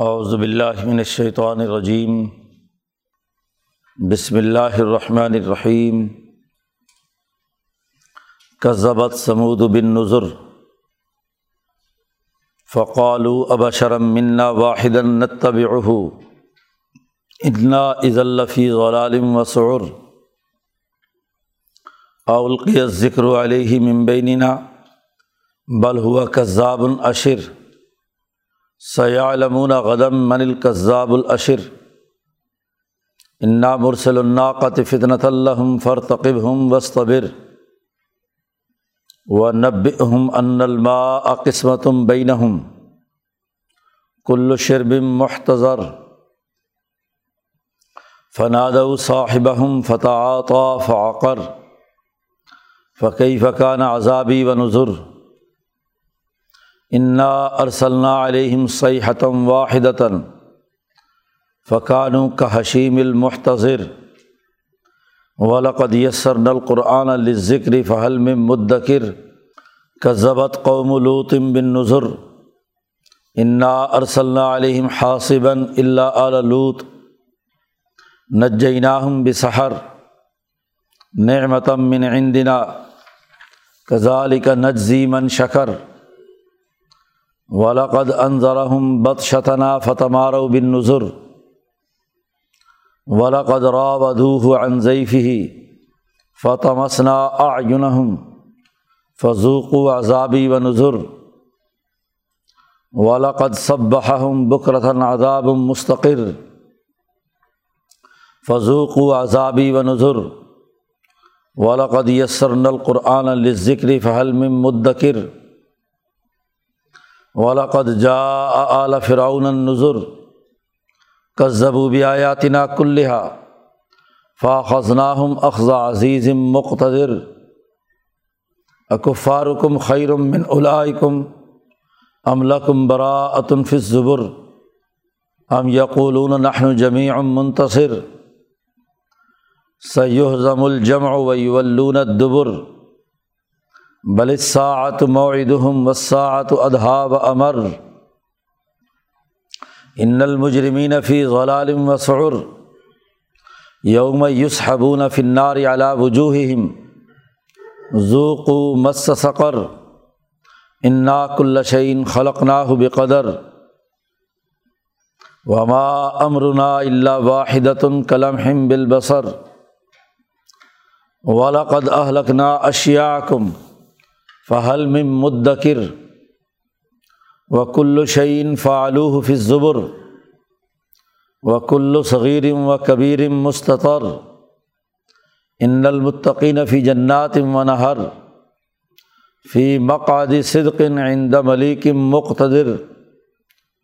اعوذ باللہ من الشیطان الرجیم۔ بسم اللہ الرحمن الرحیم۔ کذبت سمود بن نظر فقالوا ابشرم منا واحد نتبعه۔ انا اذا لفی ضلال وسعر اولقی الذکر علیہ من بیننا۔ بل هو کذاب اشر۔ سیالمون غدم من القذاب الاشر انا مرسل الناقت فطنۃ الحم فرتقب ہم وصطبر و نب ہم ان الماء قسمتم بینہم کل شرب محتضر فناد صاحبہم فتعاطا فعقر فقی فقان عذابی و نظر انا ارسلنا علیہم صیحتم واحدتاً فقانو کا حشیم المحتظر ولقد یسر القرآن الذکر فہل میں مدکر کذبت قوم لوتم بن نظر انا ارسلنا علیہم حاصباً اللہ علوت نجیناہم بسحر نعمتم من عندنا کذالک نجزی من شکر ولقد انضرحم بد شتنا فتمارو بن نظر ولقد راودوہ عن ضیفہ فتمسنا اعینہم فضوقوا عذابی و نظر ولقد صبحہم بکرتاً عذاب مستقر فضوقوا عذابی و نظر ولقد یسرن القرآن للذکر فہل مدکر ولقد جاء آل فرعون النظر کذبوبی آیاتنا کلحا فا خزناہم اخذا عزیز مقتدر اکفارکم خیرم من الائکم ام لکم براءۃ فی ام یقولون نحن جمیع منتصر سیہزم الجمع ویولون الدبر بل الساعت موعدہم والساعت ادھا و امر ان المجرمین فی غلال و سعر یوم یسحبون فی النار علی وجوہہم ذوقوا مس سقر. انا کل شعین خلقناہ بقدر. وما امرنا الا واحدۃ کلمحم بالبصر. ولقد اہلکنا اشیاءکم فہل من مدکر و کل شعین فعلوح فی الزبر و کل صغیر و کبیر مستطر ان المطقین فی جنات و نہر فی مقعد صدق عند ملیک مقتدر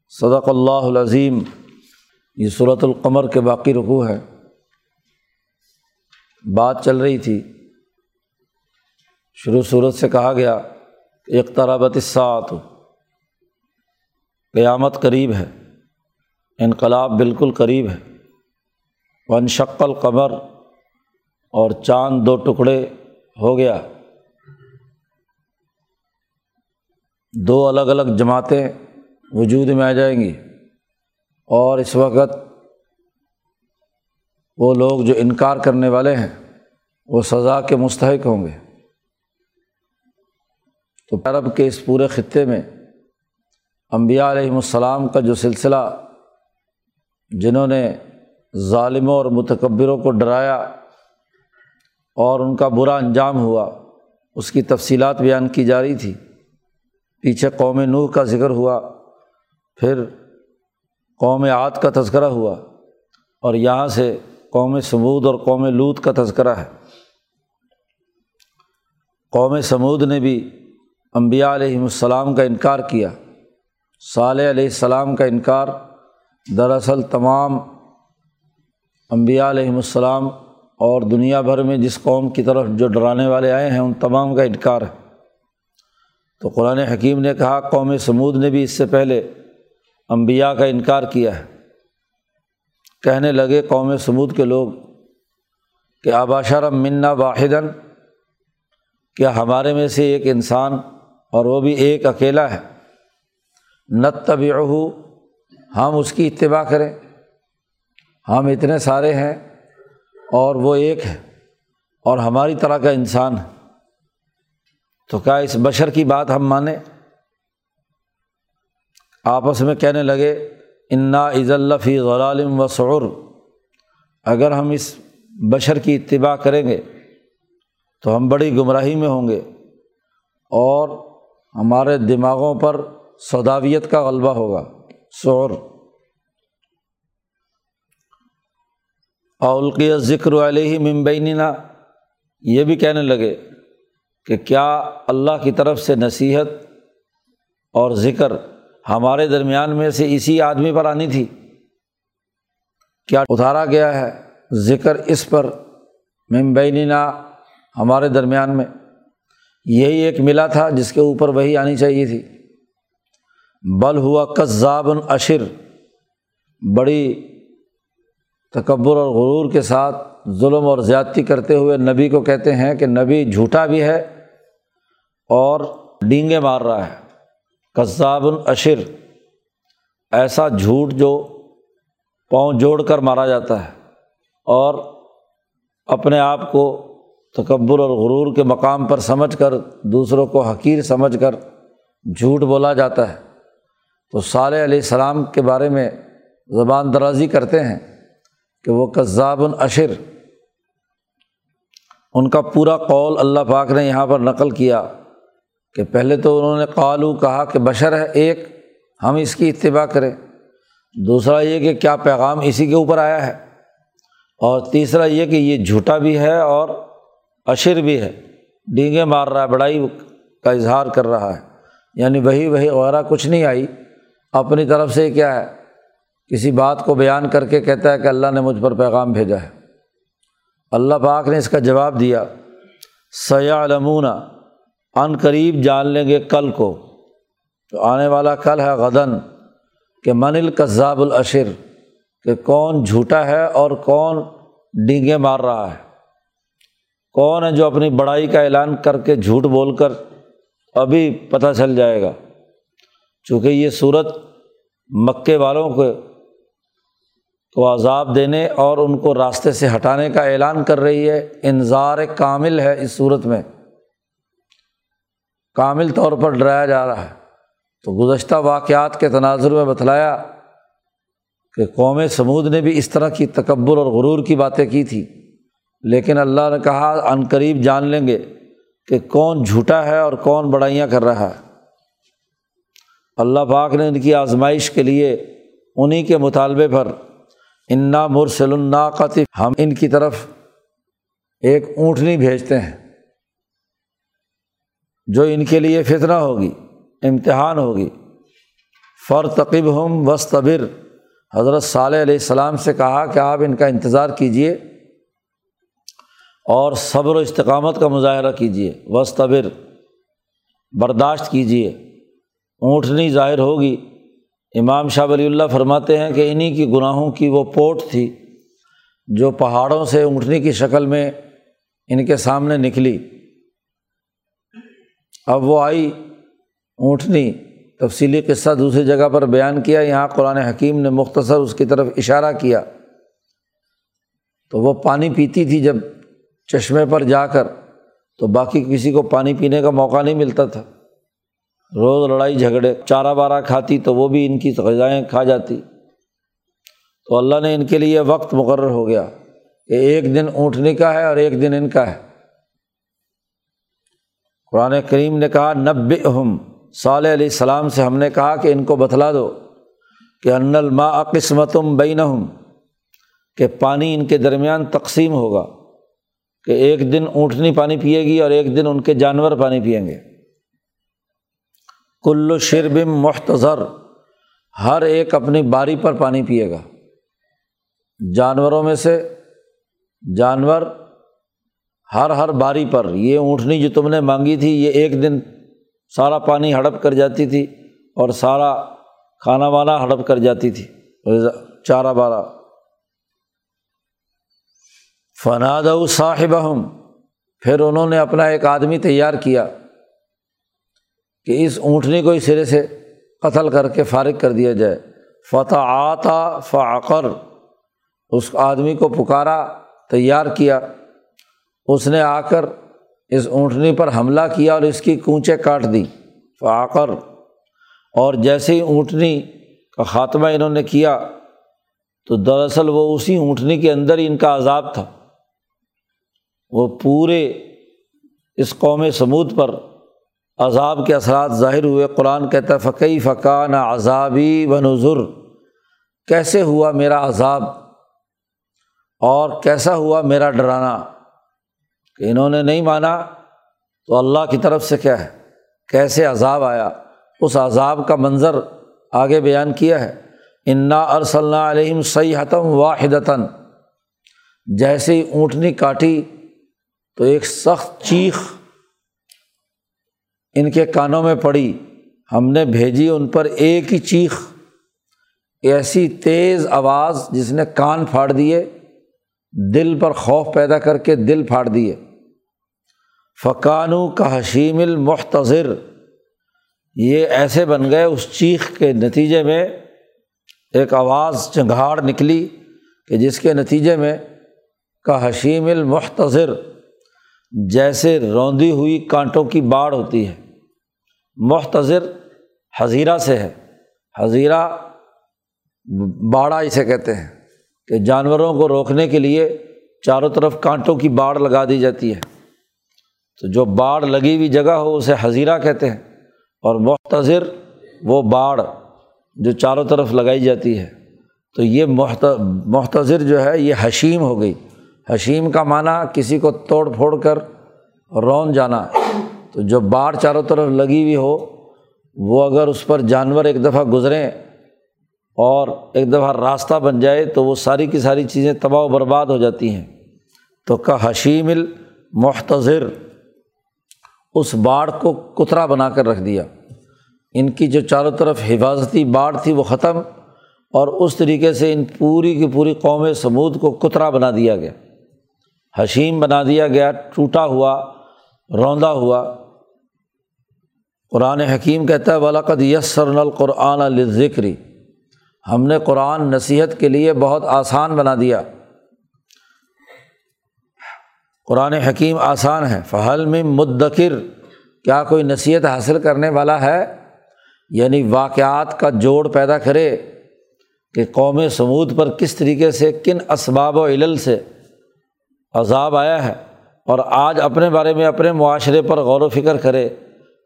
صدق اللہ العظیم یہ صورت القمر کے باقی رقوع ہے۔ بات چل رہی تھی۔ شروع صورت سے کہا گیا کہ اقترابت الساعت، قیامت قریب ہے، انقلاب بالکل قریب ہے۔ ون شکل قمر اور چاند دو ٹکڑے ہو گیا۔ دو الگ الگ جماعتیں وجود میں آ جائیں گی۔ اور اس وقت وہ لوگ جو انکار کرنے والے ہیں، وہ سزا کے مستحق ہوں گے۔ تو عرب کے اس پورے خطے میں امبیا علیہم السلام کا جو سلسلہ جنہوں نے ظالموں اور متکبروں کو ڈرایا اور ان کا برا انجام ہوا، اس کی تفصیلات بیان کی جا رہی تھی۔ پیچھے قوم نوح کا ذکر ہوا، پھر قوم عاد کا تذکرہ ہوا اور یہاں سے قوم سمود اور قوم لوت کا تذکرہ ہے۔ قوم سمود نے بھی امبیا علیہم السلام کا انکار کیا۔ صالح علیہ السلام کا انکار۔ دراصل تمام امبیا علیہم السلام اور دنیا بھر میں جس قوم کی طرف جو ڈرانے والے آئے ہیں، ان تمام کا انکار ہے۔ تو قرآن حکیم نے کہا، قوم سمود نے بھی اس سے پہلے امبیا کا انکار کیا ہے۔ کہنے لگے قوم سمود کے لوگ کہ آباشرم منا واحدن کیا ہمارے میں سے ایک انسان اور وہ بھی ایک اکیلا ہے۔ نت طبی ہم اس کی اتباع کریں۔ ہم اتنے سارے ہیں اور وہ ایک ہے اور ہماری طرح کا انسان ہے۔ تو کیا اس بشر کی بات ہم مانیں؟ آپس میں کہنے لگے، انا عز الفی غلالم و اگر ہم اس بشر کی اتباع کریں گے تو ہم بڑی گمراہی میں ہوں گے اور ہمارے دماغوں پر سوداویت کا غلبہ ہوگا۔ شعر اولقی ذکر علیہ ممبینہ یہ بھی کہنے لگے کہ کیا اللہ کی طرف سے نصیحت اور ذکر ہمارے درمیان میں سے اسی آدمی پر آنی تھی؟ کیا اتارا گیا ہے ذکر اس پر ممبینہ ہمارے درمیان میں؟ یہی ایک ملا تھا جس کے اوپر وہی آنی چاہیے تھی۔ بل ہوا کذاب اشر، بڑی تکبر اور غرور کے ساتھ ظلم اور زیادتی کرتے ہوئے نبی کو کہتے ہیں کہ نبی جھوٹا بھی ہے اور ڈینگے مار رہا ہے۔ کذاب العشر ایسا جھوٹ جو پاؤں جوڑ کر مارا جاتا ہے اور اپنے آپ کو تکبر اور غرور کے مقام پر سمجھ کر، دوسروں کو حقیر سمجھ کر جھوٹ بولا جاتا ہے۔ تو صالح علیہ السلام کے بارے میں زبان درازی کرتے ہیں کہ وہ کذاب العشر، ان کا پورا قول اللہ پاک نے یہاں پر نقل کیا کہ پہلے تو انہوں نے قالو کہا کہ بشر ہے ایک، ہم اس کی اتباع کریں۔ دوسرا یہ کہ کیا پیغام اسی کے اوپر آیا ہے۔ اور تیسرا یہ کہ یہ جھوٹا بھی ہے اور اشر بھی ہے۔ ڈینگے مار رہا ہے، بڑائی کا اظہار کر رہا ہے۔ یعنی وہی وہی وغیرہ کچھ نہیں آئی۔ اپنی طرف سے کیا ہے؟ کسی بات کو بیان کر کے کہتا ہے کہ اللہ نے مجھ پر پیغام بھیجا ہے۔ اللہ پاک نے اس کا جواب دیا۔ سیاح علمونہ عن قریب جان لیں گے کل کو۔ تو آنے والا کل ہے غدن کہ من القذاب العشر کہ کون جھوٹا ہے اور کون ڈینگے مار رہا ہے۔ کون ہے جو اپنی بڑائی کا اعلان کر کے جھوٹ بول کر ابھی پتہ چل جائے گا؟ چونکہ یہ صورت مکے والوں کو کو عذاب دینے اور ان کو راستے سے ہٹانے کا اعلان کر رہی ہے انظار کامل ہے اس صورت میں۔ کامل طور پر ڈرایا جا رہا ہے۔ تو گزشتہ واقعات کے تناظر میں بتلایا کہ قوم سمود نے بھی اس طرح کی تکبر اور غرور کی باتیں کی تھی۔ لیکن اللہ نے کہا عن قریب جان لیں گے کہ کون جھوٹا ہے اور کون بڑائیاں کر رہا ہے۔ اللہ پاک نے ان کی آزمائش کے لیے انہیں کے مطالبے پر انا مرسل الناقت ہم ان کی طرف ایک اونٹنی بھیجتے ہیں، جو ان کے لیے فتنہ ہوگی، امتحان ہوگی۔ فرتقب ہم وسطبر حضرت صالح علیہ السلام سے کہا کہ آپ ان کا انتظار کیجیے اور صبر و استقامت کا مظاہرہ کیجیے وسطبر برداشت کیجیے اونٹنی ظاہر ہوگی۔ امام شاہ ولی اللہ فرماتے ہیں کہ انہیں کی گناہوں کی وہ پوٹ تھی جو پہاڑوں سے اونٹنی کی شکل میں ان کے سامنے نکلی۔ اب وہ آئی اونٹنی تفصیلی قصہ دوسری جگہ پر بیان کیا۔ یہاں قرآن حکیم نے مختصر اس کی طرف اشارہ کیا۔ تو وہ پانی پیتی تھی جب چشمے پر جا کر تو باقی کسی کو پانی پینے کا موقع نہیں ملتا تھا۔ روز لڑائی جھگڑے، چارہ بارہ کھاتی تو وہ بھی ان کی غذائیں کھا جاتی۔ تو اللہ نے ان کے لیے وقت مقرر ہو گیا کہ ایک دن اونٹنی کا ہے اور ایک دن ان کا ہے۔ قرآن کریم نے کہا نب اہم صالح علیہ السلام سے ہم نے کہا کہ ان کو بتلا دو کہ ان الماء قسمتم بین کہ پانی ان کے درمیان تقسیم ہوگا۔ کہ ایک دن اونٹنی پانی پیے گی اور ایک دن ان کے جانور پانی پئیں گے۔ کل شربم مختصر ہر ایک اپنی باری پر پانی پیے گا۔ جانوروں میں سے جانور ہر ہر باری پر، یہ اونٹنی جو تم نے مانگی تھی، یہ ایک دن سارا پانی ہڑپ کر جاتی تھی اور سارا کھانا وانا ہڑپ کر جاتی تھی۔ چارہ بارہ۔ فناد صاحب ہم پھر انہوں نے اپنا ایک آدمی تیار کیا کہ اس اونٹنی کو اس سرے سے قتل کر کے فارغ کر دیا جائے۔ فتح آتا فعقر، اس آدمی کو پکارا، تیار کیا۔ اس نے آ کر اس اونٹنی پر حملہ کیا اور اس کی کونچیں کاٹ دی فعقر، اور جیسے ہی اونٹنی کا خاتمہ انہوں نے کیا تو دراصل وہ اسی اونٹنی کے اندر ہی ان کا عذاب تھا۔ وہ پورے اس قوم سمود پر عذاب کے اثرات ظاہر ہوئے۔ قرآن کہتا فقی فقان عذابی و نظر کیسے ہوا میرا عذاب؟ اور کیسا ہوا میرا ڈرانا؟ کہ انہوں نے نہیں مانا، تو اللہ کی طرف سے کیا ہے؟ کیسے عذاب آیا؟ اس عذاب کا منظر آگے بیان کیا ہے۔ انا ارسل علیہم سیحتم واحدتاً جیسے اونٹنی کاٹی تو ایک سخت چیخ ان کے کانوں میں پڑی۔ ہم نے بھیجی ان پر ایک ہی چیخ، ایسی تیز آواز جس نے کان پھاڑ دیے، دل پر خوف پیدا کر کے دل پھاڑ دیے۔ فقانو کا حشیم المحتظر یہ ایسے بن گئے اس چیخ کے نتیجے میں ایک آواز چنگھاڑ نکلی کہ جس کے نتیجے میں کا حشیم المحتظر جیسے روندی ہوئی کانٹوں کی باڑ ہوتی ہے۔ محتظر حضیرہ سے ہے۔ حضیرہ باڑا اسے کہتے ہیں کہ جانوروں کو روکنے کے لیے چاروں طرف کانٹوں کی باڑ لگا دی جاتی ہے۔ تو جو باڑ لگی ہوئی جگہ ہو اسے حضیرہ کہتے ہیں اور مختصر وہ باڑ جو چاروں طرف لگائی جاتی ہے۔ تو یہ مختصر جو ہے یہ حشیم ہو گئی۔ حشیم کا معنی کسی کو توڑ پھوڑ کر رون جانا، تو جو باڑ چاروں طرف لگی ہوئی ہو، وہ اگر اس پر جانور ایک دفعہ گزریں اور ایک دفعہ راستہ بن جائے، تو وہ ساری کی ساری چیزیں تباہ و برباد ہو جاتی ہیں۔ تو کا حشیم المحتظر اس باڑ کو کترا بنا کر رکھ دیا۔ ان کی جو چاروں طرف حفاظتی باڑ تھی، وہ ختم، اور اس طریقے سے ان پوری کی پوری قوم سمود کو کترا بنا دیا گیا۔ حشیم بنا دیا گیا، ٹوٹا ہوا، روندا ہوا۔ قرآن حکیم کہتا ہے ولاقد یسر القرآن الذکری ہم نے قرآن نصیحت کے لیے بہت آسان بنا دیا۔ قرآن حکیم آسان ہے۔ فہل میں مدکر۔ کیا کوئی نصیحت حاصل کرنے والا ہے؟ یعنی واقعات کا جوڑ پیدا کرے کہ قوم سمود پر کس طریقے سے، کن اسباب و علل سے عذاب آیا ہے اور آج اپنے بارے میں اپنے معاشرے پر غور و فکر کرے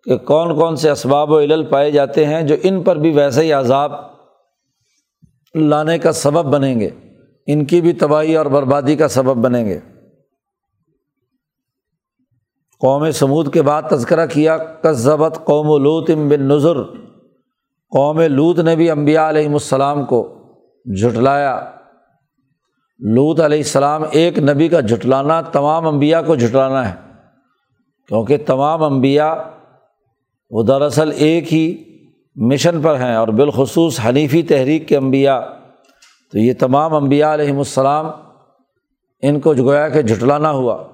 کہ کون کون سے اسباب و علل پائے جاتے ہیں جو ان پر بھی ویسے ہی عذاب لانے کا سبب بنیں گے۔ ان کی بھی تباہی اور بربادی کا سبب بنیں گے۔ قوم سمود کے بعد تذکرہ کیا، کذبت قوم ام بن نظر قوم لوت نے بھی امبیا علیہم السلام کو جھٹلایا۔ لوت علیہ السلام ایک نبی کا جھٹلانا، تمام انبیاء کو جھٹلانا ہے۔ کیونکہ تمام انبیاء وہ دراصل ایک ہی مشن پر ہیں اور بالخصوص حنیفی تحریک کے انبیاء۔ تو یہ تمام انبیاء علیہم السلام ان کو گویا کہ جھٹلانا ہوا۔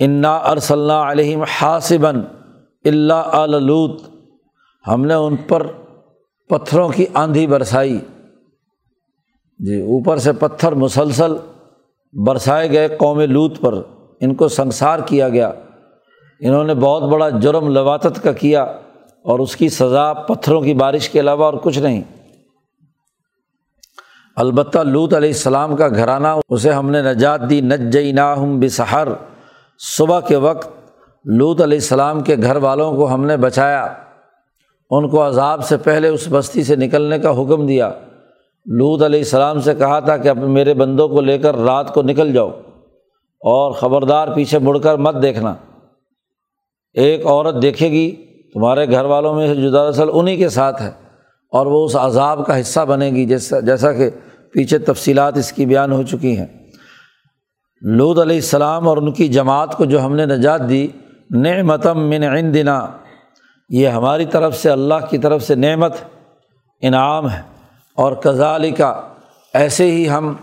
انا ارسل علیہم حاصباً اللہ علوت ہم نے ان پر پتھروں کی آندھی برسائی۔ جی اوپر سے پتھر مسلسل برسائے گئے قوم لوت پر، ان کو سنسار کیا گیا۔ انہوں نے بہت بڑا جرم لواتت کا کیا اور اس کی سزا پتھروں کی بارش کے علاوہ اور کچھ نہیں۔ البتہ لوت علیہ السلام کا گھرانہ، اسے ہم نے نجات دی نج جئی ناہم بسحر۔ صبح کے وقت لوت علیہ السلام کے گھر والوں کو ہم نے بچایا۔ ان کو عذاب سے پہلے اس بستی سے نکلنے کا حکم دیا۔ لوت علیہ السلام سے کہا تھا کہ اپنے میرے بندوں کو لے کر رات کو نکل جاؤ اور خبردار پیچھے مڑ کر مت دیکھنا۔ ایک عورت دیکھے گی، تمہارے گھر والوں میں سے جو دراصل انہیں کے ساتھ ہے اور وہ اس عذاب کا حصہ بنے گی، جیسا جیسا کہ پیچھے تفصیلات اس کی بیان ہو چکی ہیں۔ لود علیہ السلام اور ان کی جماعت کو جو ہم نے نجات دی نعمتم من عندنا۔ یہ ہماری طرف سے، اللہ کی طرف سے نعمت، انعام ہے۔ اور کزالی کا ایسے ہی ہم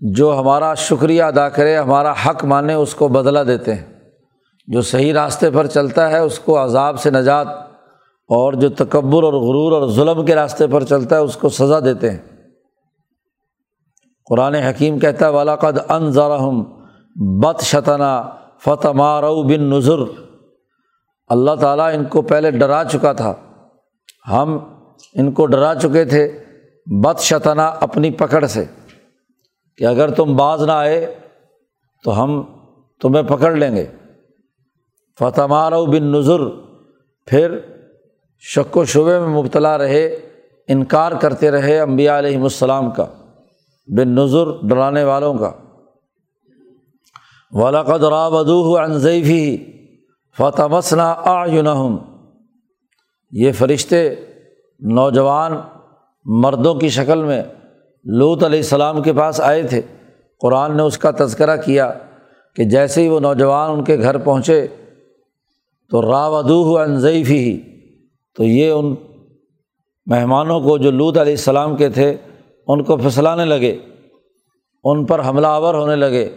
جو ہمارا شکریہ ادا کرے، ہمارا حق مانے، اس کو بدلا دیتے ہیں۔ جو صحیح راستے پر چلتا ہے، اس کو عذاب سے نجات اور جو تکبر اور غرور اور ظلم کے راستے پر چلتا ہے، اس کو سزا دیتے ہیں۔ قرآن حکیم کہتا ہے ولاقد ان ذرحم بت شتنا فتح مارو بن نظر اللہ تعالیٰ ان کو پہلے ڈرا چکا تھا۔ ہم ان کو ڈرا چکے تھے بت شتنا اپنی پکڑ سے کہ اگر تم باز نہ آئے تو ہم تمہیں پکڑ لیں گے۔ فتح مارو بن نظر پھر شک و شبے میں مبتلا رہے، انکار کرتے رہے امبیا علیہم السلام کا بن نظر ڈرانے والوں کا۔ ولاقد رابدو انضیفی فتح مسنا آم یہ فرشتے نوجوان مردوں کی شکل میں لوت علیہ السلام کے پاس آئے تھے۔ قرآن نے اس کا تذکرہ کیا کہ جیسے ہی وہ نوجوان ان کے گھر پہنچے تو راودو انضیفی ہی تو یہ ان مہمانوں کو جو لوت علیہ السلام کے تھے، ان کو پھسلانے لگے، ان پر حملہ آور ہونے لگے۔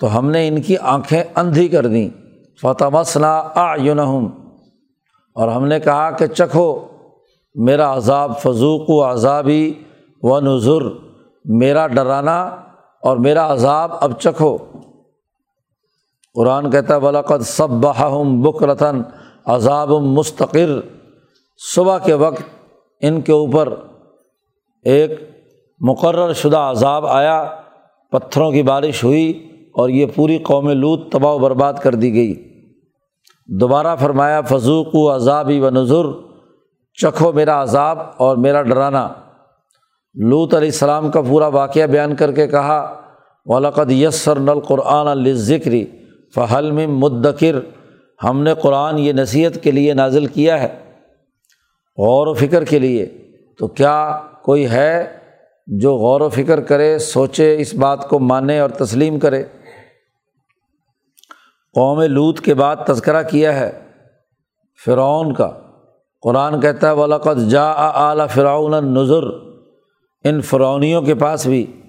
تو ہم نے ان کی آنکھیں اندھی کر دیں۔ فتح مسنا آ اور ہم نے کہا کہ چکھو۔ میرا عذاب فضوق و عذابی و نظر میرا ڈرانا اور میرا عذاب اب چکھو۔ قرآن کہتا ہے بلاقت سب بہم بک رتن عذاب مستقر۔ صبح کے وقت ان کے اوپر ایک مقرر شدہ عذاب آیا، پتھروں کی بارش ہوئی اور یہ پوری قوم لوت تباہ و برباد کر دی گئی۔ دوبارہ فرمایا فضوق و عذابی و نظر چکھو میرا عذاب اور میرا ڈرانا۔ لوت علیہ السلام کا پورا واقعہ بیان کر کے کہا ولاقد یسر نل قرآن الذکری فہل میں مدکر۔ ہم نے قرآن یہ نصیحت کے لیے نازل کیا ہے۔ غور و فکر کے لیے۔ تو کیا کوئی ہے جو غور و فکر کرے، سوچے، اس بات کو مانے اور تسلیم کرے؟ قوم لوت کے بعد تذکرہ کیا ہے، فرعون کا۔ قرآن کہتا ہے ولاقت جا اعلیٰ فرعون نظر ان فرعونیوں کے پاس بھی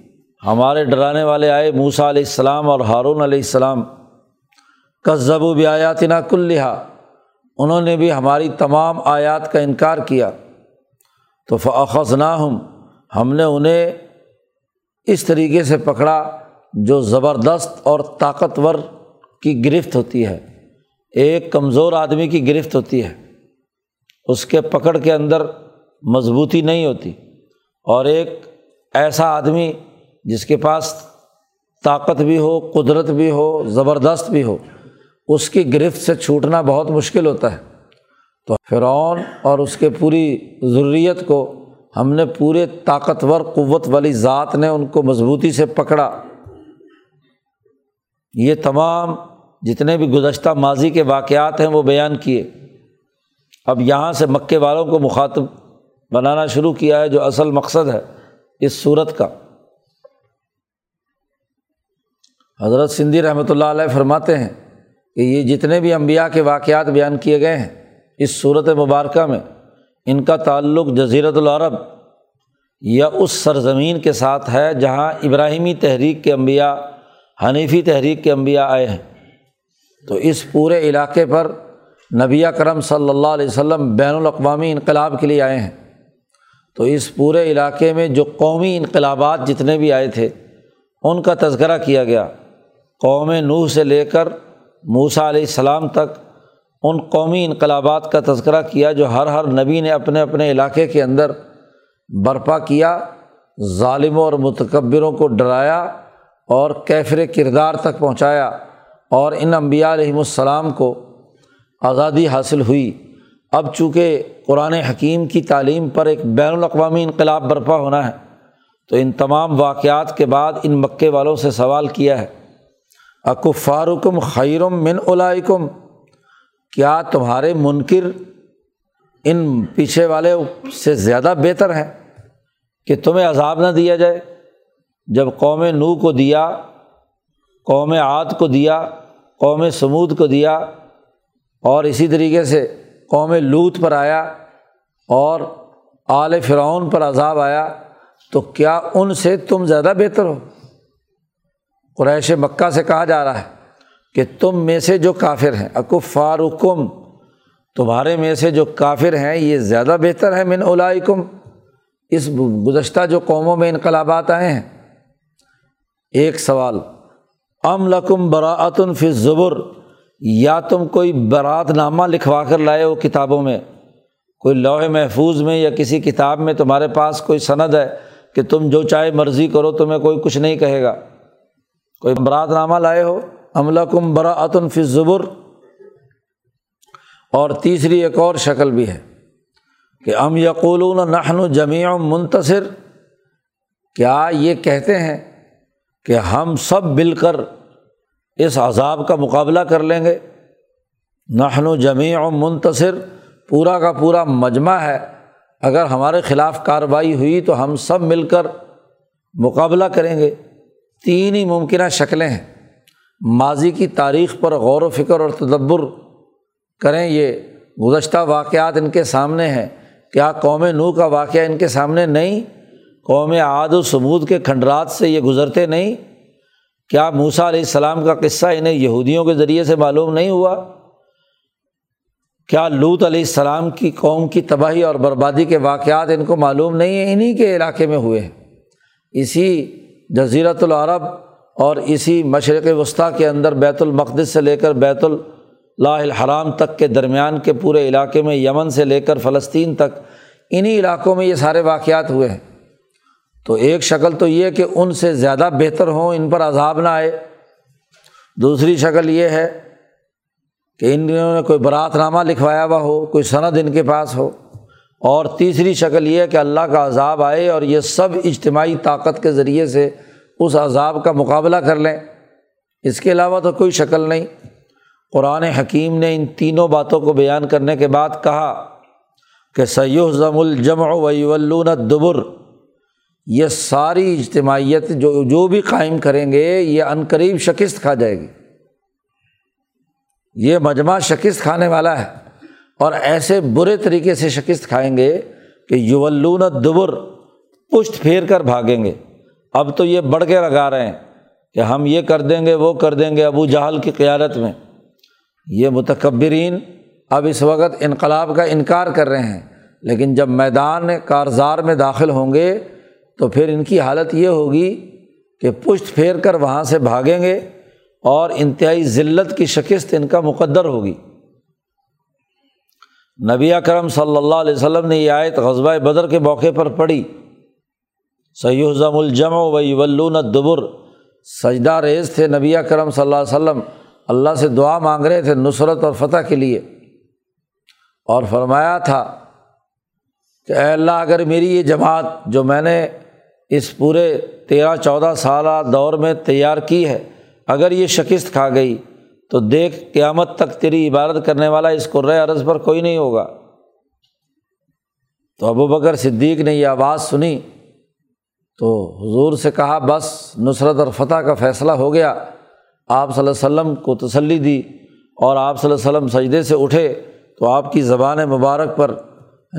ہمارے ڈرانے والے آئے موسا علیہ السلام اور ہارون علیہ السلام۔ کذب و بیات نا کلحا انہوں نے بھی ہماری تمام آیات کا انکار کیا۔ تو فخذ نہ ہم ہم نے انہیں اس طریقے سے پکڑا جو زبردست اور طاقتور کی گرفت ہوتی ہے۔ ایک کمزور آدمی کی گرفت ہوتی ہے۔ اس کے پکڑ کے اندر مضبوطی نہیں ہوتی اور ایک ایسا آدمی جس کے پاس طاقت بھی ہو، قدرت بھی ہو، زبردست بھی ہو، اس کی گرفت سے چھوٹنا بہت مشکل ہوتا ہے۔ تو فرعون اور اس کے پوری ضروریت کو ہم نے پورے طاقتور، قوت والی ذات نے ان کو مضبوطی سے پکڑا۔ یہ تمام جتنے بھی گزشتہ ماضی کے واقعات ہیں وہ بیان کیے۔ اب یہاں سے مکے والوں کو مخاطب بنانا شروع کیا ہے جو اصل مقصد ہے اس صورت کا۔ حضرت سندھی رحمۃ اللہ علیہ فرماتے ہیں کہ یہ جتنے بھی امبیا کے واقعات بیان کیے گئے ہیں اس صورت مبارکہ میں ان کا تعلق جزیرت العرب یا اس سرزمین کے ساتھ ہے جہاں ابراہیمی تحریک کے انبیاء، حنیفی تحریک کے انبیاء آئے ہیں۔ تو اس پورے علاقے پر نبی کرم صلی اللہ علیہ وسلم بین الاقوامی انقلاب کے لیے آئے ہیں۔ تو اس پورے علاقے میں جو قومی انقلابات جتنے بھی آئے تھے، ان کا تذکرہ کیا گیا۔ قوم نوح سے لے کر موسا علیہ السلام تک ان قومی انقلابات کا تذکرہ کیا، جو ہر ہر نبی نے اپنے اپنے علاقے کے اندر برپا کیا، ظالموں اور متکبروں کو ڈرایا اور کیفر کردار تک پہنچایا اور ان انبیاء علیہم السلام کو آزادی حاصل ہوئی۔ اب چونکہ قرآن حکیم کی تعلیم پر ایک بین الاقوامی انقلاب برپا ہونا ہے، تو ان تمام واقعات کے بعد ان مکے والوں سے سوال کیا ہے۔ اکفارکم خیرم من علائکم کیا تمہارے منکر ان پیچھے والے سے زیادہ بہتر ہے کہ تمہیں عذاب نہ دیا جائے؟ جب قوم نو کو دیا، قوم عاد کو دیا، قوم سمود کو دیا اور اسی طریقے سے قوم لوت پر آیا اور آل فرعون پر عذاب آیا، تو کیا ان سے تم زیادہ بہتر ہو؟ قریش مکہ سے کہا جا رہا ہے کہ تم میں سے جو کافر ہیں اکف فاروقم تمہارے میں سے جو کافر ہیں، یہ زیادہ بہتر ہے من اولائکم۔ اس گزشتہ جو قوموں میں انقلابات آئے ہیں، ایک سوال، ام لکم براعتن فی زبر یا تم کوئی برات نامہ لکھوا کر لائے ہو کتابوں میں، کوئی لوہے محفوظ میں یا کسی کتاب میں تمہارے پاس کوئی سند ہے کہ تم جو چاہے مرضی کرو، تمہیں کوئی کچھ نہیں کہے گا۔ کوئی برات نامہ لائے ہو۔ عملہ کم براعتن فی زبر اور تیسری ایک اور شکل بھی ہے کہ ام یقولون نحن جمیع منتصر۔ کیا یہ کہتے ہیں کہ ہم سب مل کر اس عذاب کا مقابلہ کر لیں گے۔ نحن و جمیع و منتصر، پورا کا پورا مجمع ہے۔ اگر ہمارے خلاف کارروائی ہوئی تو ہم سب مل کر مقابلہ کریں گے۔ تین ہی ممکنہ شکلیں ہیں۔ ماضی کی تاریخ پر غور و فکر اور تدبر کریں۔ یہ گزشتہ واقعات ان کے سامنے ہیں۔ کیا قوم نو کا واقعہ ان کے سامنے نہیں؟ قوم عاد و سمود کے کھنڈرات سے یہ گزرتے نہیں۔ کیا موسا علیہ السلام کا قصہ انہیں یہودیوں کے ذریعے سے معلوم نہیں ہوا؟ کیا لوت علیہ السلام کی قوم کی تباہی اور بربادی کے واقعات ان کو معلوم نہیں ہیں؟ انہیں کے علاقے میں ہوئے ہیں۔ اسی جزیرت العرب اور اسی مشرق وسطیٰ کے اندر بیت المقدس سے لے کر بیت اللہ الحرام تک کے درمیان کے پورے علاقے میں یمن سے لے کر فلسطین تک انہیں علاقوں میں یہ سارے واقعات ہوئے ہیں۔ تو ایک شکل تو یہ کہ ان سے زیادہ بہتر ہوں، ان پر عذاب نہ آئے۔ دوسری شکل یہ ہے کہ ان نے کوئی برات نامہ لکھوایا ہوا ہو، کوئی سند ان کے پاس ہو۔ اور تیسری شکل یہ ہے کہ اللہ کا عذاب آئے اور یہ سب اجتماعی طاقت کے ذریعے سے اس عذاب کا مقابلہ کر لیں۔ اس کے علاوہ تو کوئی شکل نہیں۔ قرآن حکیم نے ان تینوں باتوں کو بیان کرنے کے بعد کہا کہ سید ضم الجم و دبر یہ ساری اجتماعیت جو جو بھی قائم کریں گے، یہ عنقریب شکست کھا جائے گی۔ یہ مجمع شکست کھانے والا ہے۔ اور ایسے برے طریقے سے شکست کھائیں گے کہ یولون دبر پشت پھیر کر بھاگیں گے۔ اب تو یہ بڑھ کے لگا رہے ہیں کہ ہم یہ کر دیں گے، وہ کر دیں گے ابو جہل کی قیادت میں۔ یہ متکبرین اب اس وقت انقلاب کا انکار کر رہے ہیں، لیکن جب میدان کارزار میں داخل ہوں گے تو پھر ان کی حالت یہ ہوگی کہ پشت پھیر کر وہاں سے بھاگیں گے اور انتہائی ذلت کی شکست ان کا مقدر ہوگی۔ نبی کرم صلی اللہ علیہ وسلم نے یہ آیت غزبۂ بدر کے موقع پر پڑھی۔ سیدم الجم و ولون دبر سجدہ ریز تھے نبی کرم صلی اللہ علیہ وسلم۔ اللہ سے دعا مانگ رہے تھے نصرت اور فتح کے لیے۔ اور فرمایا تھا کہ اے اللہ اگر میری یہ جماعت جو میں نے اس پورے تیرہ چودہ سالہ دور میں تیار کی ہے۔ اگر یہ شکست کھا گئی تو دیکھ قیامت تک تیری عبادت کرنے والا اس قرۂۂ عرض پر کوئی نہیں ہوگا۔ تو ابو بکر صدیق نے یہ آواز سنی تو حضور سے کہا، بس نصرت اور فتح کا فیصلہ ہو گیا۔ آپ صلی اللہ علیہ وسلم کو تسلی دی اور آپ صلی اللہ علیہ وسلم سجدے سے اٹھے تو آپ کی زبان مبارک پر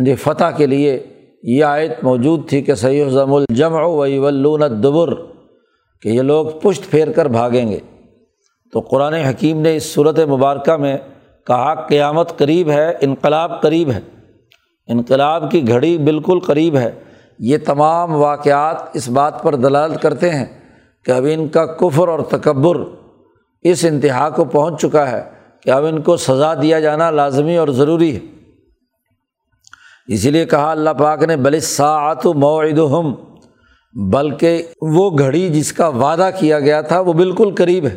جی فتح کے لیے یہ آیت موجود تھی کہ سید ضم الجم وی ولون دبر کہ یہ لوگ پشت پھیر کر بھاگیں گے۔ تو قرآن حکیم نے اس صورت مبارکہ میں کہا، قیامت قریب ہے، انقلاب قریب ہے۔ انقلاب کی گھڑی بالکل قریب ہے۔ یہ تمام واقعات اس بات پر دلالت کرتے ہیں کہ اب ان کا کفر اور تکبر اس انتہا کو پہنچ چکا ہے کہ اب ان کو سزا دیا جانا لازمی اور ضروری ہے۔ اسی لیے کہا اللہ پاک نے بلساعت موعد ہم بلکہ وہ گھڑی جس کا وعدہ کیا گیا تھا، وہ بالکل قریب ہے۔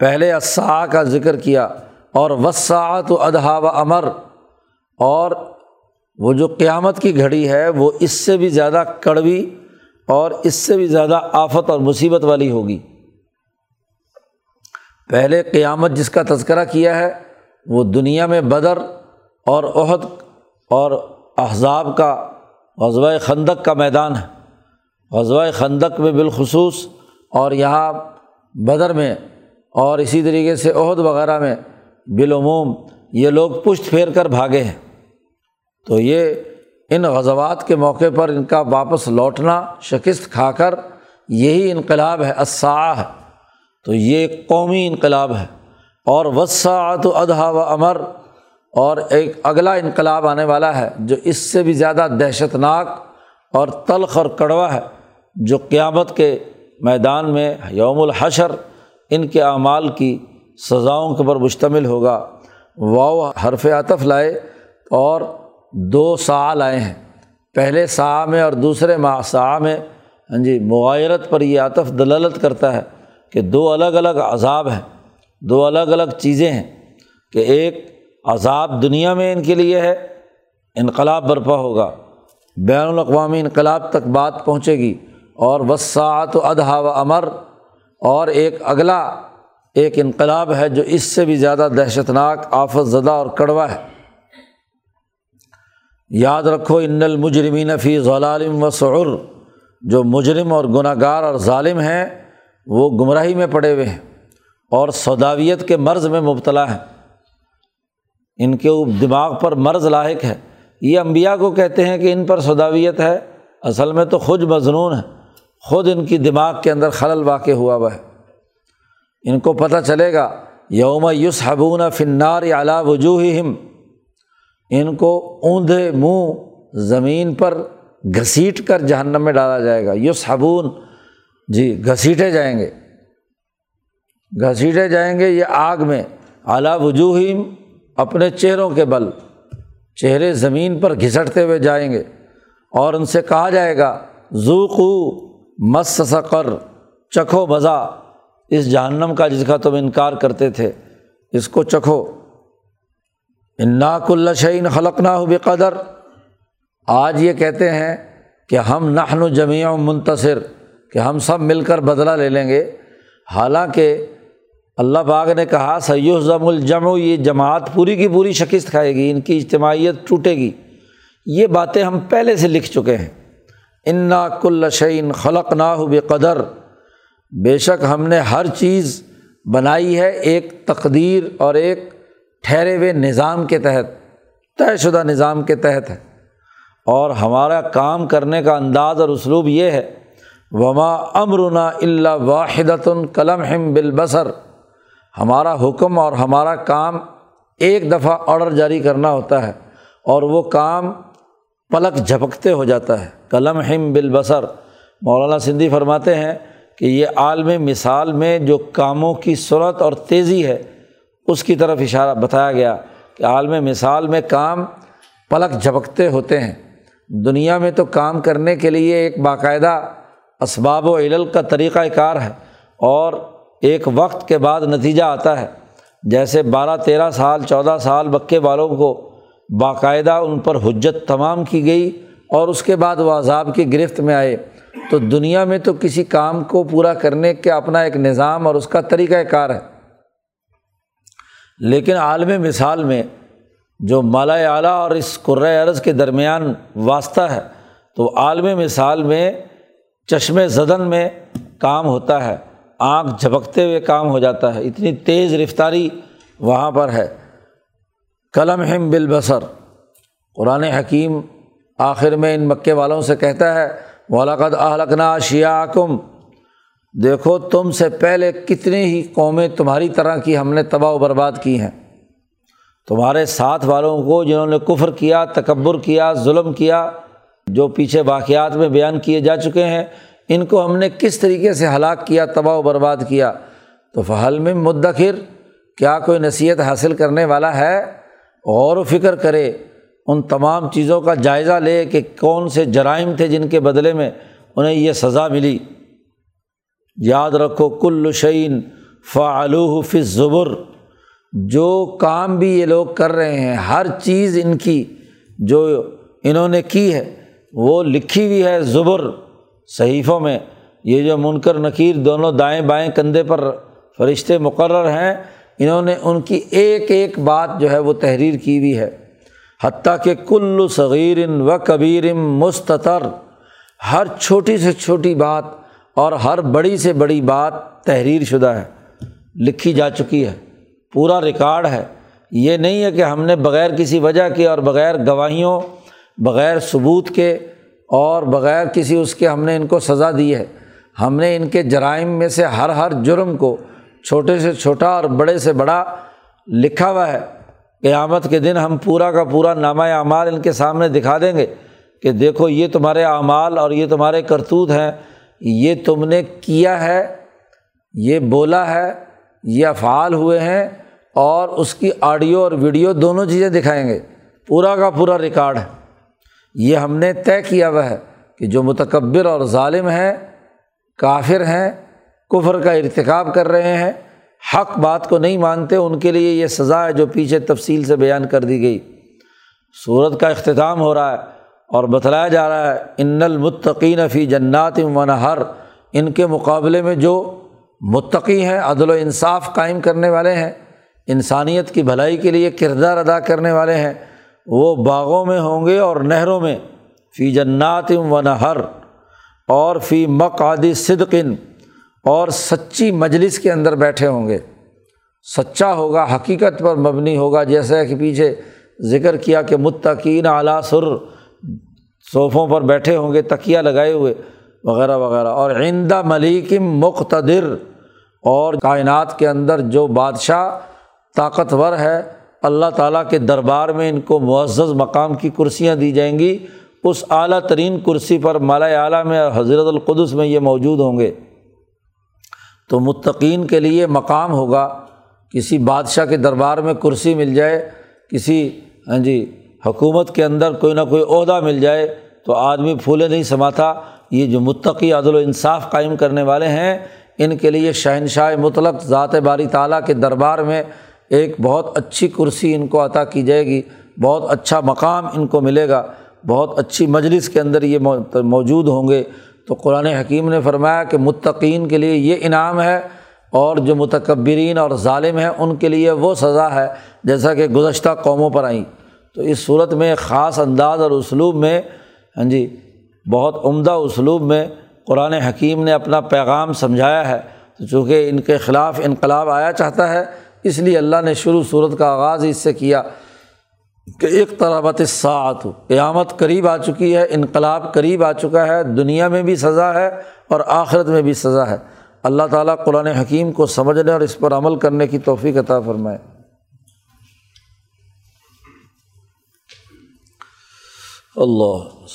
پہلے اسا کا ذکر کیا، اور وساعت و ادہا و امر، اور وہ جو قیامت کی گھڑی ہے، وہ اس سے بھی زیادہ کڑوی اور اس سے بھی زیادہ آفت اور مصیبت والی ہوگی۔ پہلے قیامت جس کا تذکرہ کیا ہے، وہ دنیا میں بدر اور عہد اور احزاب کا غزوہ خندق کا میدان ہے۔ غزوہ خندق میں بالخصوص اور یہاں بدر میں اور اسی طریقے سے عہد وغیرہ میں بالعموم یہ لوگ پشت پھیر کر بھاگے ہیں۔ تو یہ ان غزوات کے موقع پر ان کا واپس لوٹنا، شکست کھا کر یہی انقلاب ہے ہے تو یہ قومی انقلاب ہے۔ اور وسعت و و امر اور ایک اگلا انقلاب آنے والا ہے جو اس سے بھی زیادہ دہشت ناک اور تلخ اور کڑوا ہے، جو قیامت کے میدان میں یوم الحشر ان کے اعمال کی سزاؤں کے پر مشتمل ہوگا۔ واؤ حرف عطف لائے اور دو سا لائے ہیں۔ پہلے سا میں اور دوسرے ما سا میں۔ ہاں جی معیرت پر یہ عطف دلالت کرتا ہے کہ دو الگ الگ عذاب ہیں، دو الگ الگ چیزیں ہیں کہ ایک عذاب دنیا میں ان کے لیے ہے، انقلاب برپا ہوگا۔ بین الاقوامی انقلاب تک بات پہنچے گی۔ اور وسعت و ادہا و امر اور ایک اگلا ایک انقلاب ہے جو اس سے بھی زیادہ دہشت ناک آفت زدہ اور کڑوا ہے۔ یاد رکھو ان المجرمین فی ضلالم و سعر جو مجرم اور گناہ گار اور ظالم ہیں، وہ گمراہی میں پڑے ہوئے ہیں اور سوداویت کے مرض میں مبتلا ہیں۔ ان کے دماغ پر مرض لاحق ہے۔ یہ امبیا کو کہتے ہیں کہ ان پر سوداویت ہے۔ اصل میں تو خود مضنون ہے۔ خود ان کی دماغ کے اندر خلل واقع ہوا ہوا ہے۔ ان کو پتہ چلے گا، یوم یوس حبون فنار اعلیٰ وجوہ ان کو اوندھے منہ زمین پر گھسیٹ کر جہنم میں ڈالا جائے گا۔ یوس حبون جی گھسیٹے جائیں گے۔ گھسیٹے جائیں گے یہ آگ میں۔ اعلیٰ وجوہم اپنے چہروں کے بل، چہرے زمین پر گھسٹتے ہوئے جائیں گے اور ان سے کہا جائے گا، ذوقو مس سقر، چکھو مزہ اس جہنم کا جس کا تم انکار کرتے تھے، اس کو چکھو۔ اناک الشعین خلق نہ ہو بے قدر آج یہ کہتے ہیں کہ ہم نحن و جمیع منتصر، کہ ہم سب مل کر بدلہ لے لیں گے۔ حالانکہ اللہ باغ نے کہا سید ضم الجم یہ جماعت پوری کی پوری شکست کھائے گی، ان کی اجتماعیت ٹوٹے گی۔ یہ باتیں ہم پہلے سے لکھ چکے ہیں۔ انا کل شعین خلق نہ بے قدر بے شک ہم نے ہر چیز بنائی ہے ایک تقدیر اور ایک ٹھہرے ہوئے نظام کے تحت، طے شدہ نظام کے تحت ہے۔ اور ہمارا کام کرنے کا انداز اور اسلوب یہ ہے۔ وما امرنا اللہ واحد قلم ہم بالبصر۔ ہمارا حکم اور ہمارا کام ایک دفعہ آڈر جاری کرنا ہوتا ہے اور وہ کام پلک جھپکتے ہو جاتا ہے۔ قلم ہم بالبصر۔ مولانا سندھی فرماتے ہیں کہ یہ عالم مثال میں جو کاموں کی صورت اور تیزی ہے، اس کی طرف اشارہ بتایا گیا کہ عالم مثال میں کام پلک جھپکتے ہوتے ہیں۔ دنیا میں تو کام کرنے کے لیے ایک باقاعدہ اسباب و علل کا طریقۂ کار ہے اور ایک وقت کے بعد نتیجہ آتا ہے۔ جیسے بارہ تیرہ سال، چودہ سال بکے والوں کو باقاعدہ ان پر حجت تمام کی گئی اور اس کے بعد وہ عذاب کی گرفت میں آئے۔ تو دنیا میں تو کسی کام کو پورا کرنے کا اپنا ایک نظام اور اس کا طریقۂ کار ہے۔ لیکن عالم مثال میں جو مالا اعلیٰ اور اس عرض کے درمیان واسطہ ہے، تو عالم مثال میں چشم زدن میں کام ہوتا ہے۔ آنکھ جھپکتے ہوئے کام ہو جاتا ہے، اتنی تیز رفتاری وہاں پر ہے۔ قلم ہم بالبصر۔ قرآن حکیم آخر میں ان مکے والوں سے کہتا ہے ولاقد اہلکنا شیا کم دیکھو، تم سے پہلے کتنی ہی قومیں تمہاری طرح کی ہم نے تباہ و برباد کی ہیں۔ تمہارے ساتھ والوں کو جنہوں نے کفر کیا، تکبر کیا، ظلم کیا، جو پیچھے واقعات میں بیان کیے جا چکے ہیں ان کو ہم نے کس طریقے سے ہلاک کیا، تباہ و برباد کیا؟ تو فہل میں مدخر کیا کوئی نصیحت حاصل کرنے والا ہے؟ غور و فکر کرے، ان تمام چیزوں کا جائزہ لے کہ کون سے جرائم تھے جن کے بدلے میں انہیں یہ سزا ملی۔ یاد رکھو، کل شعین فعلوح فی جو کام بھی یہ لوگ کر رہے ہیں، ہر چیز ان کی جو انہوں نے کی ہے، وہ لکھی ہوئی ہے زبر۔ صحیفوں میں یہ جو منکر نکیر دونوں دائیں بائیں کندھے پر فرشتے مقرر ہیں، انہوں نے ان کی ایک ایک بات جو ہے وہ تحریر کی ہوئی ہے۔ حتیٰ کہ کل صغیر و کبیر مستطر ہر چھوٹی سے چھوٹی بات اور ہر بڑی سے بڑی بات تحریر شدہ ہے، لکھی جا چکی ہے، پورا ریکارڈ ہے۔ یہ نہیں ہے کہ ہم نے بغیر کسی وجہ کے اور بغیر گواہیوں، بغیر ثبوت کے اور بغیر کسی اس کے ہم نے ان کو سزا دی ہے۔ ہم نے ان کے جرائم میں سے ہر ہر جرم کو چھوٹے سے چھوٹا اور بڑے سے بڑا لکھا ہوا ہے۔ قیامت کے دن ہم پورا کا پورا نامہ اعمال ان کے سامنے دکھا دیں گے کہ دیکھو یہ تمہارے اعمال اور یہ تمہارے کرتوت ہیں۔ یہ تم نے کیا ہے، یہ بولا ہے، یہ افعال ہوئے ہیں اور اس کی آڈیو اور ویڈیو دونوں چیزیں دکھائیں گے۔ پورا کا پورا ریکارڈ ہے۔ یہ ہم نے طے کیا ہوا ہے کہ جو متکبر اور ظالم ہیں، کافر ہیں، کفر کا ارتکاب کر رہے ہیں، حق بات کو نہیں مانتے، ان کے لیے یہ سزا ہے جو پیچھے تفصیل سے بیان کر دی گئی۔ صورت کا اختتام ہو رہا ہے اور بتلایا جا رہا ہے، ان المتقین فی جنات و ان کے مقابلے میں جو متقی ہیں، عدل و انصاف قائم کرنے والے ہیں، انسانیت کی بھلائی کے لیے کردار ادا کرنے والے ہیں۔ وہ باغوں میں ہوں گے اور نہروں میں، فی جنات و نہر، اور فی مقعد صدقن اور سچی مجلس کے اندر بیٹھے ہوں گے۔ سچا ہوگا، حقیقت پر مبنی ہوگا، جیسا کہ پیچھے ذکر کیا کہ متقین اعلیٰ سر صوفوں پر بیٹھے ہوں گے تکیا لگائے ہوئے، وغیرہ وغیرہ۔ اور آئندہ ملیکم مقتدر، اور کائنات کے اندر جو بادشاہ طاقتور ہے اللہ تعالیٰ کے دربار میں ان کو معزز مقام کی کرسیاں دی جائیں گی، اس اعلیٰ ترین کرسی پر مالا اعلیٰ میں حضرت القدس میں یہ موجود ہوں گے۔ تو متقین کے لیے مقام ہوگا، کسی بادشاہ کے دربار میں کرسی مل جائے، کسی ہاں جی حکومت کے اندر کوئی نہ کوئی عہدہ مل جائے، تو آدمی پھولے نہیں سماتا۔ یہ جو متقی عدل و انصاف قائم کرنے والے ہیں، ان کے لیے شہنشاہ مطلق ذات باری تعالیٰ کے دربار میں ایک بہت اچھی کرسی ان کو عطا کی جائے گی، بہت اچھا مقام ان کو ملے گا، بہت اچھی مجلس کے اندر یہ موجود ہوں گے۔ تو قرآن حکیم نے فرمایا کہ متقین کے لیے یہ انعام ہے اور جو متکبرین اور ظالم ہیں ان کے لیے وہ سزا ہے، جیسا کہ گزشتہ قوموں پر آئیں۔ تو اس صورت میں خاص انداز اور اسلوب میں ہاں جی بہت عمدہ اسلوب میں قرآن حکیم نے اپنا پیغام سمجھایا ہے۔ تو چونکہ ان کے خلاف انقلاب آیا چاہتا ہے اس لیے اللہ نے شروع صورت کا آغاز اس سے کیا کہ ایک طرح ساعت قیامت قریب آ چکی ہے، انقلاب قریب آ چکا ہے، دنیا میں بھی سزا ہے اور آخرت میں بھی سزا ہے۔ اللہ تعالیٰ قرآن حکیم کو سمجھنے اور اس پر عمل کرنے کی توفیق عطا فرمائے۔ اللہ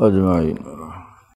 اجمعین۔